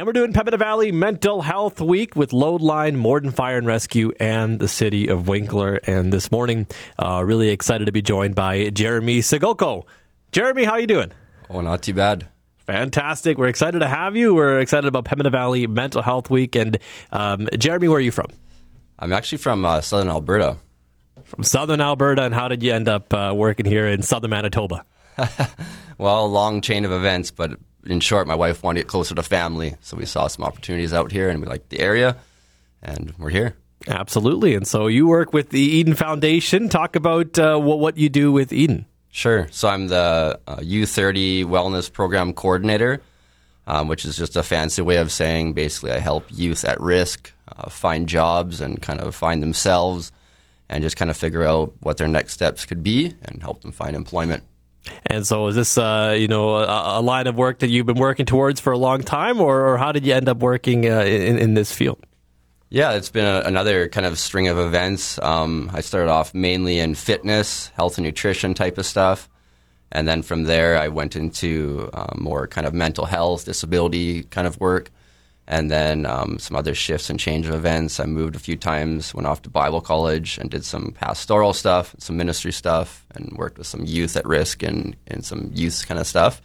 And we're doing Pembina Valley Mental Health Week with Loadline, Morden Fire and Rescue, and the city of Winkler. And this morning, uh, really excited to be joined by Jeremy Siggelkow. Jeremy, how are you doing? Oh, not too bad. Fantastic. We're excited to have you. We're excited about Pembina Valley Mental Health Week. And um, Jeremy, where are you from? I'm actually from uh, southern Alberta. From southern Alberta. And how did you end up uh, working here in southern Manitoba? well, a long chain of events, but in short, my wife wanted to get closer to family, so we saw some opportunities out here, and we liked the area, and we're here. Absolutely. And so you work with the Eden Foundation. Talk about uh, what, you do with Eden. Sure. So I'm the uh, U30 Wellness Program Coordinator, um, which is just a fancy way of saying basically I help youth at risk uh, find jobs and kind of find themselves and just kind of figure out what their next steps could be and help them find employment. And so, is this uh, you know a, a, line of work that you've been working towards for a long time, or, or how did you end up working uh, in, in this field? Yeah, it's been a, another kind of string of events. Um, I started off mainly in fitness, health and nutrition type of stuff, and then from there I went into um, more kind of mental health, disability kind of work and then um, some other shifts and change of events. I moved a few times, went off to Bible college and did some pastoral stuff, some ministry stuff, and worked with some youth at risk and, and some youth kind of stuff.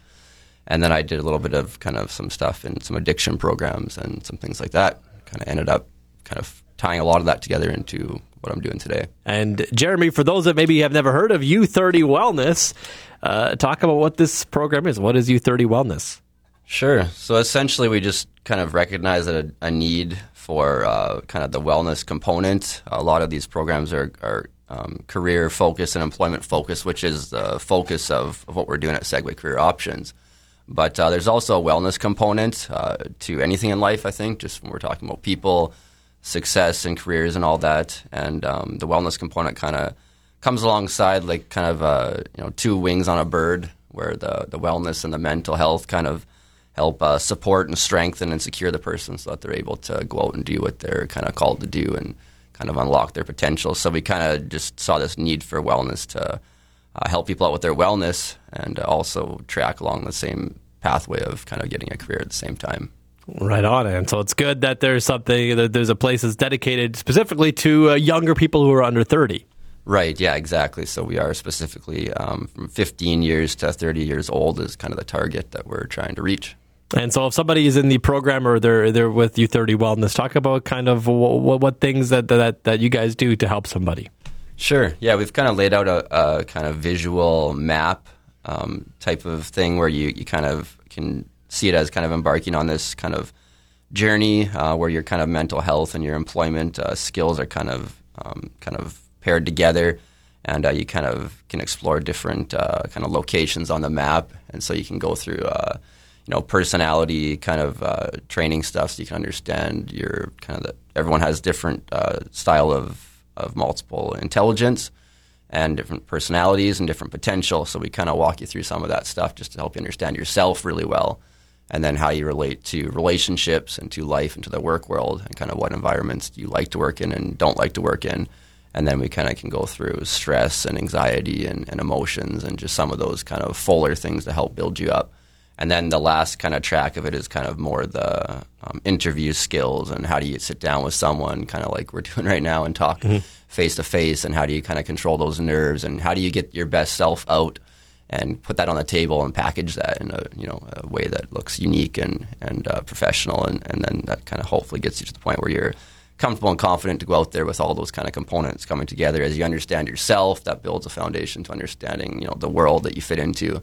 And then I did a little bit of kind of some stuff in some addiction programs and some things like that. Kind of ended up kind of tying a lot of that together into what I'm doing today. And Jeremy, for those that maybe have never heard of U30 Wellness, uh, talk about what this program is. What is U30 Wellness? Sure. So essentially, we just kind of recognize a, a need for uh, kind of the wellness component. A lot of these programs are, are um, career focused and employment focused, which is the focus of, of what we're doing at Segue Career Options. But uh, there's also a wellness component uh, to anything in life, I think, just when we're talking about people, success, and careers and all that. And um, the wellness component kind of comes alongside like kind of uh, you know two wings on a bird, where the, the wellness and the mental health kind of help uh, support and strengthen and secure the person so that they're able to go out and do what they're kind of called to do and kind of unlock their potential. So we kind of just saw this need for wellness to uh, help people out with their wellness and also track along the same pathway of kind of getting a career at the same time. Right on, and so it's good that there's something that there's a place that's dedicated specifically to uh, younger people who are under thirty. Right. Yeah. Exactly. So we are specifically um, from 15 years to 30 years old is kind of the target that we're trying to reach. And so, if somebody is in the program or they're they're with U30 Wellness, talk about kind of what, what things that, that that you guys do to help somebody. Sure. Yeah, we've kind of laid out a, a kind of visual map um, type of thing where you, you kind of can see it as kind of embarking on this kind of journey uh, where your kind of mental health and your employment uh, skills are kind of um, kind of paired together, and uh, you kind of can explore different uh, kind of locations on the map, and so you can go through uh, you know personality kind of uh, training stuff so you can understand your kind of the, everyone has different uh, style of of multiple intelligence and different personalities and different potential. So we kind of walk you through some of that stuff just to help you understand yourself really well and then how you relate to relationships and to life and to the work world and kind of what environments you like to work in and don't like to work in. And then we kind of can go through stress and anxiety and, and emotions and just some of those kind of fuller things to help build you up and then the last kind of track of it is kind of more the um, interview skills and how do you sit down with someone, kind of like we're doing right now, and talk face to face, and how do you kind of control those nerves, and how do you get your best self out and put that on the table and package that in a you know a way that looks unique and and uh, professional, and, and then that kind of hopefully gets you to the point where you're comfortable and confident to go out there with all those kind of components coming together as you understand yourself. That builds a foundation to understanding you know the world that you fit into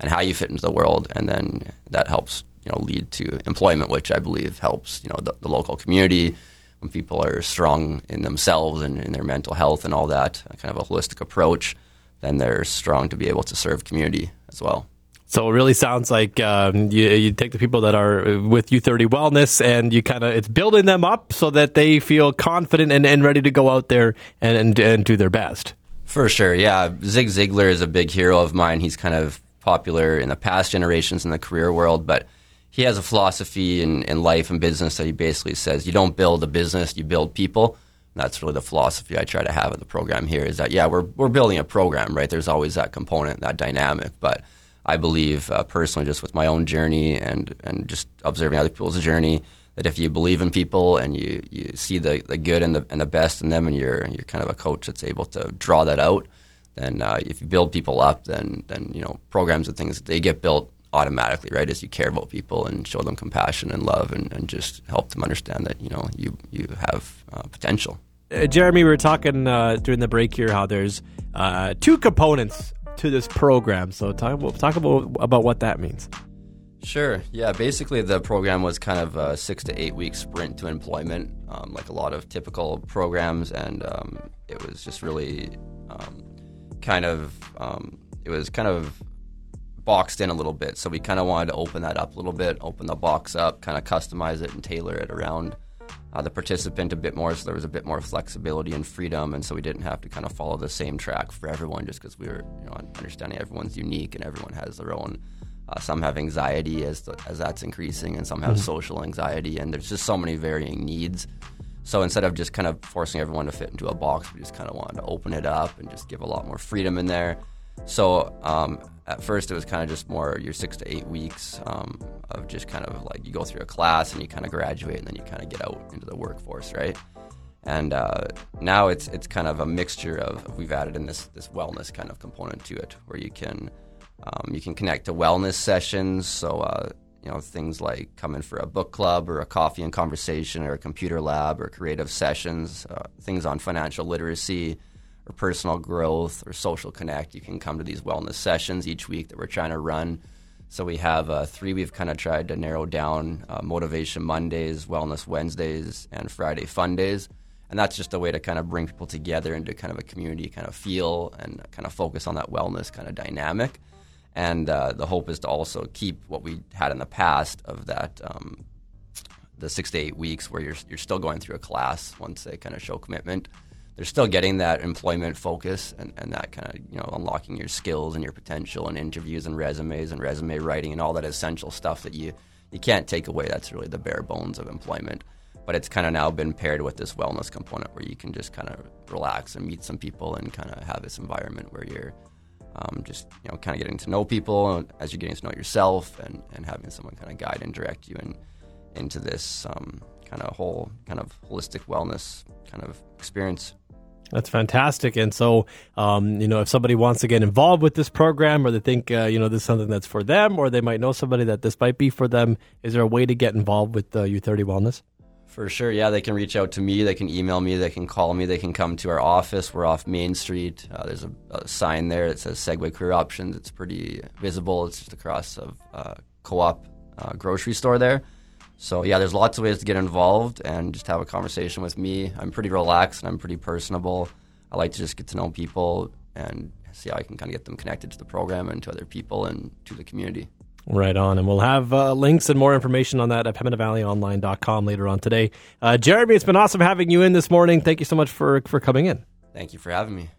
and how you fit into the world, and then that helps you know lead to employment, which I believe helps you know the, the local community when people are strong in themselves and in their mental health and all that, kind of a holistic approach, then they're strong to be able to serve community as well. So it really sounds like um, you, you, take the people that are with U30 Wellness and you kind of it's building them up so that they feel confident and, and ready to go out there and, and, and do their best. For sure, yeah. Zig Ziglar is a big hero of mine. He's kind of popular in the past generations in the career world, but he has a philosophy in, in life and business that he basically says you don't build a business, you build people. And that's really the philosophy I try to have at the program here is that, yeah, we're, we're building a program, right? There's always that component, that dynamic, but I believe uh, personally, just with my own journey and and just observing other people's journey, that if you believe in people and you, you see the, the good and the and the best in them, and you're you're kind of a coach that's able to draw that out, then uh, if you build people up, then then you know programs and things they get built automatically, right? As you care about people and show them compassion and love, and, and just help them understand that you know you you have uh, potential. Uh, Jeremy, we were talking uh, during the break here how there's uh, two components to this program. So talk about, talk about about what that means. Sure. Yeah. Basically, the program was kind of a six to eight week sprint to employment, um, like a lot of typical programs, and um, it was just really um, kind of um, it was kind of boxed in a little bit. So we kind of wanted to open that up a little bit, open the box up, kind of customize it and tailor it around uh, the participant a bit more, so there was a bit more flexibility and freedom, and so we didn't have to kind of follow the same track for everyone, just because we were, you know, understanding everyone's unique and everyone has their own. Uh, some have anxiety as the, as that's increasing, and some have mm-hmm. social anxiety, and there's just so many varying needs. So instead of just kind of forcing everyone to fit into a box, we just kind of wanted to open it up and just give a lot more freedom in there. So um, at first, it was kind of just more your six to eight weeks um, of just kind of like you go through a class and you kind of graduate and then you kind of get out into the workforce, right? And uh, now it's it's kind of a mixture of we've added in this this wellness kind of component to it, where you can um, you can connect to wellness sessions. So uh, you know things like coming for a book club or a coffee and conversation or a computer lab or creative sessions, uh, things on financial literacy or personal growth or social connect, you can come to these wellness sessions each week that we're trying to run. So we have uh, three we've kind of tried to narrow down uh, Motivation Mondays, Wellness Wednesdays, and Friday Fun Days. And that's just a way to kind of bring people together into kind of a community kind of feel and kind of focus on that wellness kind of dynamic. And uh, the hope is to also keep what we had in the past of that um, the six to eight weeks where you're, you're still going through a class once they kind of show commitment they're still getting that employment focus and, and that kind of you know unlocking your skills and your potential and interviews and resumes and resume writing and all that essential stuff that you you can't take away. That's really the bare bones of employment. But it's kind of now been paired with this wellness component where you can just kind of relax and meet some people and kind of have this environment where you're um, just you know kind of getting to know people as you're getting to know yourself and, and having someone kind of guide and direct you in, into this um, kind of whole kind of holistic wellness kind of experience. That's fantastic. And so, um, you know, if somebody wants to get involved with this program or they think, uh, you know, this is something that's for them or they might know somebody that this might be for them, is there a way to get involved with uh, U30 Wellness? For sure. Yeah, they can reach out to me. They can email me. They can call me. They can come to our office. We're off Main Street. Uh, there's a, a, sign there that says Segue Career Options. It's pretty visible. It's just across of uh, Co op uh, grocery store there. So yeah, there's lots of ways to get involved and just have a conversation with me. I'm pretty relaxed and I'm pretty personable. I like to just get to know people and see how I can kind of get them connected to the program and to other people and to the community. Right on. And we'll have uh, links and more information on that at PembinaValleyOnline.com later on today. Uh, Jeremy, it's been awesome having you in this morning. Thank you so much for, for coming in. Thank you for having me.